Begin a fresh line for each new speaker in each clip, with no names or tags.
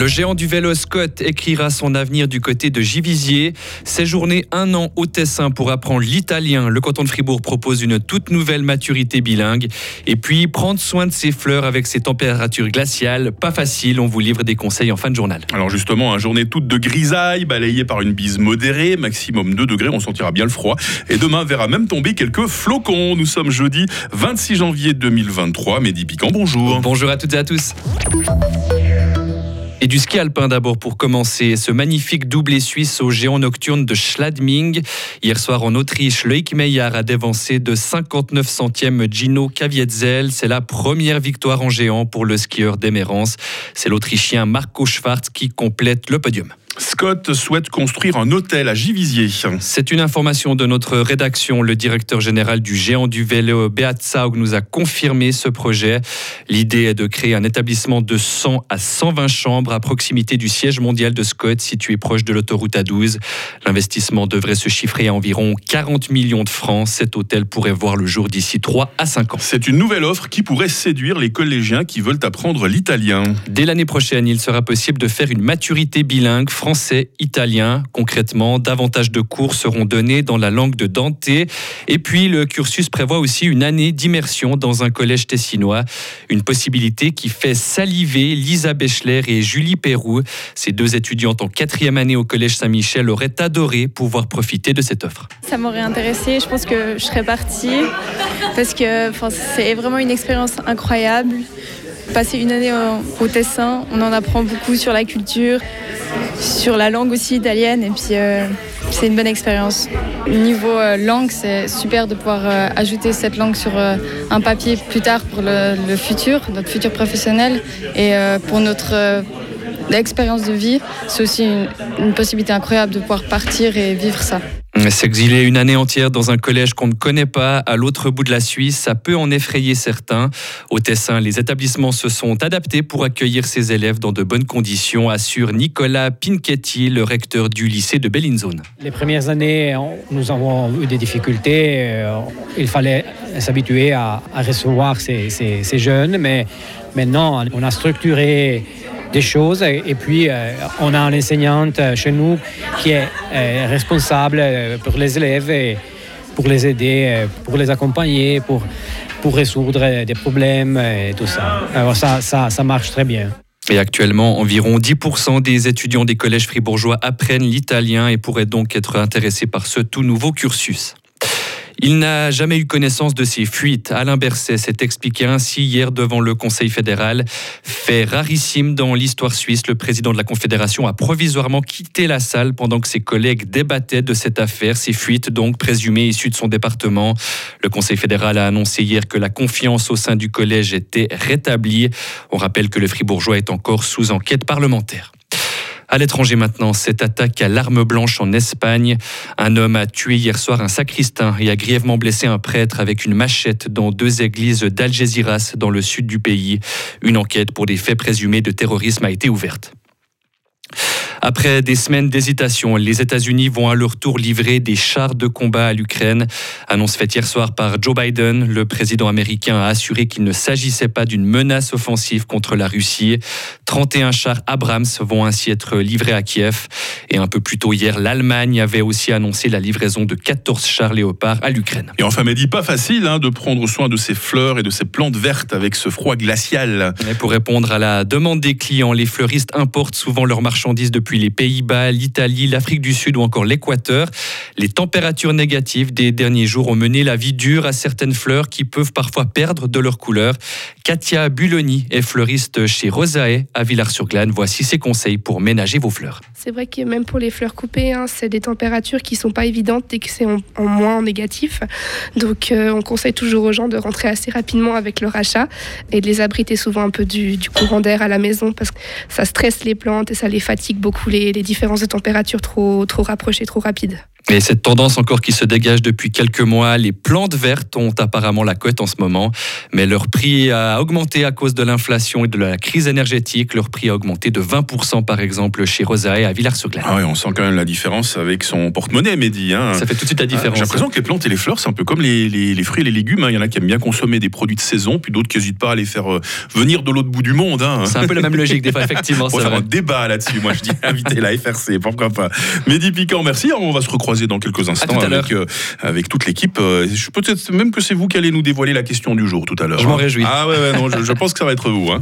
Le géant du vélo Scott écrira son avenir du côté de Givisier. Séjourner un an au Tessin pour apprendre l'italien. Le canton de Fribourg propose une toute nouvelle maturité bilingue. Et puis, prendre soin de ses fleurs avec ses températures glaciales. Pas facile, on vous livre des conseils en fin de journal.
Alors justement, une journée toute de grisaille, balayée par une bise modérée, maximum 2 degrés, on sentira bien le froid. Et demain verra même tomber quelques flocons. Nous sommes jeudi 26 janvier 2023. Mehdi Piquant, bonjour.
Bonjour à toutes et à tous. Et du ski alpin d'abord pour commencer. Ce magnifique doublé suisse au géant nocturne de Schladming. Hier soir en Autriche, Loïc Meillard a dévancé de 59 centièmes Gino Kavietzel. C'est la première victoire en géant pour le skieur d'Emerance. C'est l'Autrichien Marco Schwarz qui complète le podium.
Scott souhaite construire un hôtel à Givisier.
C'est une information de notre rédaction. Le directeur général du géant du vélo, Beat Saug, nous a confirmé ce projet. L'idée est de créer un établissement de 100 à 120 chambres à proximité du siège mondial de Scott, situé proche de l'autoroute A12. L'investissement devrait se chiffrer à environ 40 millions de francs. Cet hôtel pourrait voir le jour d'ici 3 à 5 ans.
C'est une nouvelle offre qui pourrait séduire les collégiens qui veulent apprendre l'italien.
Dès l'année prochaine, il sera possible de faire une maturité bilingue français, italien. Concrètement, davantage de cours seront donnés dans la langue de Dante. Et puis, le cursus prévoit aussi une année d'immersion dans un collège tessinois. Une possibilité qui fait saliver Lisa Bechler et Julie Perrou. Ces deux étudiantes en quatrième année au collège Saint-Michel auraient adoré pouvoir profiter de cette offre.
Ça m'aurait intéressé. Je pense que je serais partie parce que c'est vraiment une expérience incroyable. Passer une année au Tessin, on en apprend beaucoup sur la culture, sur la langue aussi italienne et puis euh, c'est une bonne expérience.
Niveau euh, langue, c'est super de pouvoir euh, ajouter cette langue sur un papier plus tard pour le, futur, notre futur professionnel et pour notre euh, expérience de vie. C'est aussi une, une possibilité incroyable de pouvoir partir et vivre ça.
S'exiler une année entière dans un collège qu'on ne connaît pas à l'autre bout de la Suisse, ça peut en effrayer certains. Au Tessin, les établissements se sont adaptés pour accueillir ces élèves dans de bonnes conditions, assure Nicolas Pinchetti, le recteur du lycée de Bellinzone.
Les premières années, nous avons eu des difficultés. euh, Il fallait s'habituer à, à recevoir ces, ces- ces jeunes, mais maintenant, on a structuré des choses et, puis euh, on a une enseignante chez nous qui est euh, responsable euh, pour les élèves et pour les aider, euh, pour les accompagner, pour, pour résoudre des problèmes et tout ça. Alors ça, ça, ça marche très bien.
Et actuellement, environ 10% des étudiants des collèges fribourgeois apprennent l'italien et pourraient donc être intéressés par ce tout nouveau cursus. Il n'a jamais eu connaissance de ces fuites. Alain Berset s'est expliqué ainsi hier devant le Conseil fédéral. Fait rarissime dans l'histoire suisse, le président de la Confédération a provisoirement quitté la salle pendant que ses collègues débattaient de cette affaire, ces fuites donc présumées issues de son département. Le Conseil fédéral a annoncé hier que la confiance au sein du collège était rétablie. On rappelle que le Fribourgeois est encore sous enquête parlementaire. À l'étranger maintenant, cette attaque à l'arme blanche en Espagne. Un homme a tué hier soir un sacristain et a grièvement blessé un prêtre avec une machette dans deux églises d'Algeciras dans le sud du pays. Une enquête pour des faits présumés de terrorisme a été ouverte. Après des semaines d'hésitation, les États-Unis vont à leur tour livrer des chars de combat à l'Ukraine. Annonce faite hier soir par Joe Biden, le président américain a assuré qu'il ne s'agissait pas d'une menace offensive contre la Russie. 31 chars Abrams vont ainsi être livrés à Kiev. Et un peu plus tôt hier, l'Allemagne avait aussi annoncé la livraison de 14 chars Léopard à l'Ukraine.
Et enfin, Mehdi, pas facile hein, de prendre soin de ces fleurs et de ces plantes vertes avec ce froid glacial.
Et pour répondre à la demande des clients, les fleuristes importent souvent leurs marchandises depuis les Pays-Bas, l'Italie, l'Afrique du Sud ou encore l'Équateur. Les températures négatives des derniers jours ont mené la vie dure à certaines fleurs qui peuvent parfois perdre de leur couleur. Katia Buloni est fleuriste chez Rosae à Villars-sur-Glane. Voici ses conseils pour ménager vos fleurs.
C'est vrai que même pour les fleurs coupées, hein, c'est des températures qui sont pas évidentes et que c'est en, moins en négatif. Donc euh, on conseille toujours aux gens de rentrer assez rapidement avec leur achat et de les abriter souvent un peu du courant d'air à la maison parce que ça stresse les plantes et ça les fatigue beaucoup les, les différences de température trop, trop rapprochées, trop rapides.
Et cette tendance encore qui se dégage depuis quelques mois, les plantes vertes ont apparemment la cote en ce moment, mais leur prix a augmenté à cause de l'inflation et de la crise énergétique. Leur prix a augmenté de 20% par exemple chez Rosae à Villars-sur-Glane.
Ah oui, on sent quand même la différence avec son porte-monnaie, Mehdi. Hein.
Ça fait tout de suite la différence.
J'ai l'impression que les plantes et les fleurs, c'est un peu comme les, les- les fruits et les légumes. hein. Il y en a qui aiment bien consommer des produits de saison, puis d'autres qui n'hésitent pas à les faire euh, venir de l'autre bout du monde. Hein.
C'est un peu la même logique des fois, effectivement.
On va faire un débat là-dessus. Moi, je dis inviter la FRC, pourquoi pas. Mehdi Piquant, merci. On va se recroiser dans quelques instants avec, euh, avec toute l'équipe. Euh, je peut-être même que c'est vous qui allez nous dévoiler la question du jour tout à l'heure.
Je m'en
hein.
réjouis.
Ah ouais, ouais, non, je, je pense que ça va être vous. Hein.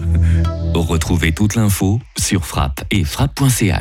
Retrouvez toute l'info sur frappe et frappe.ch.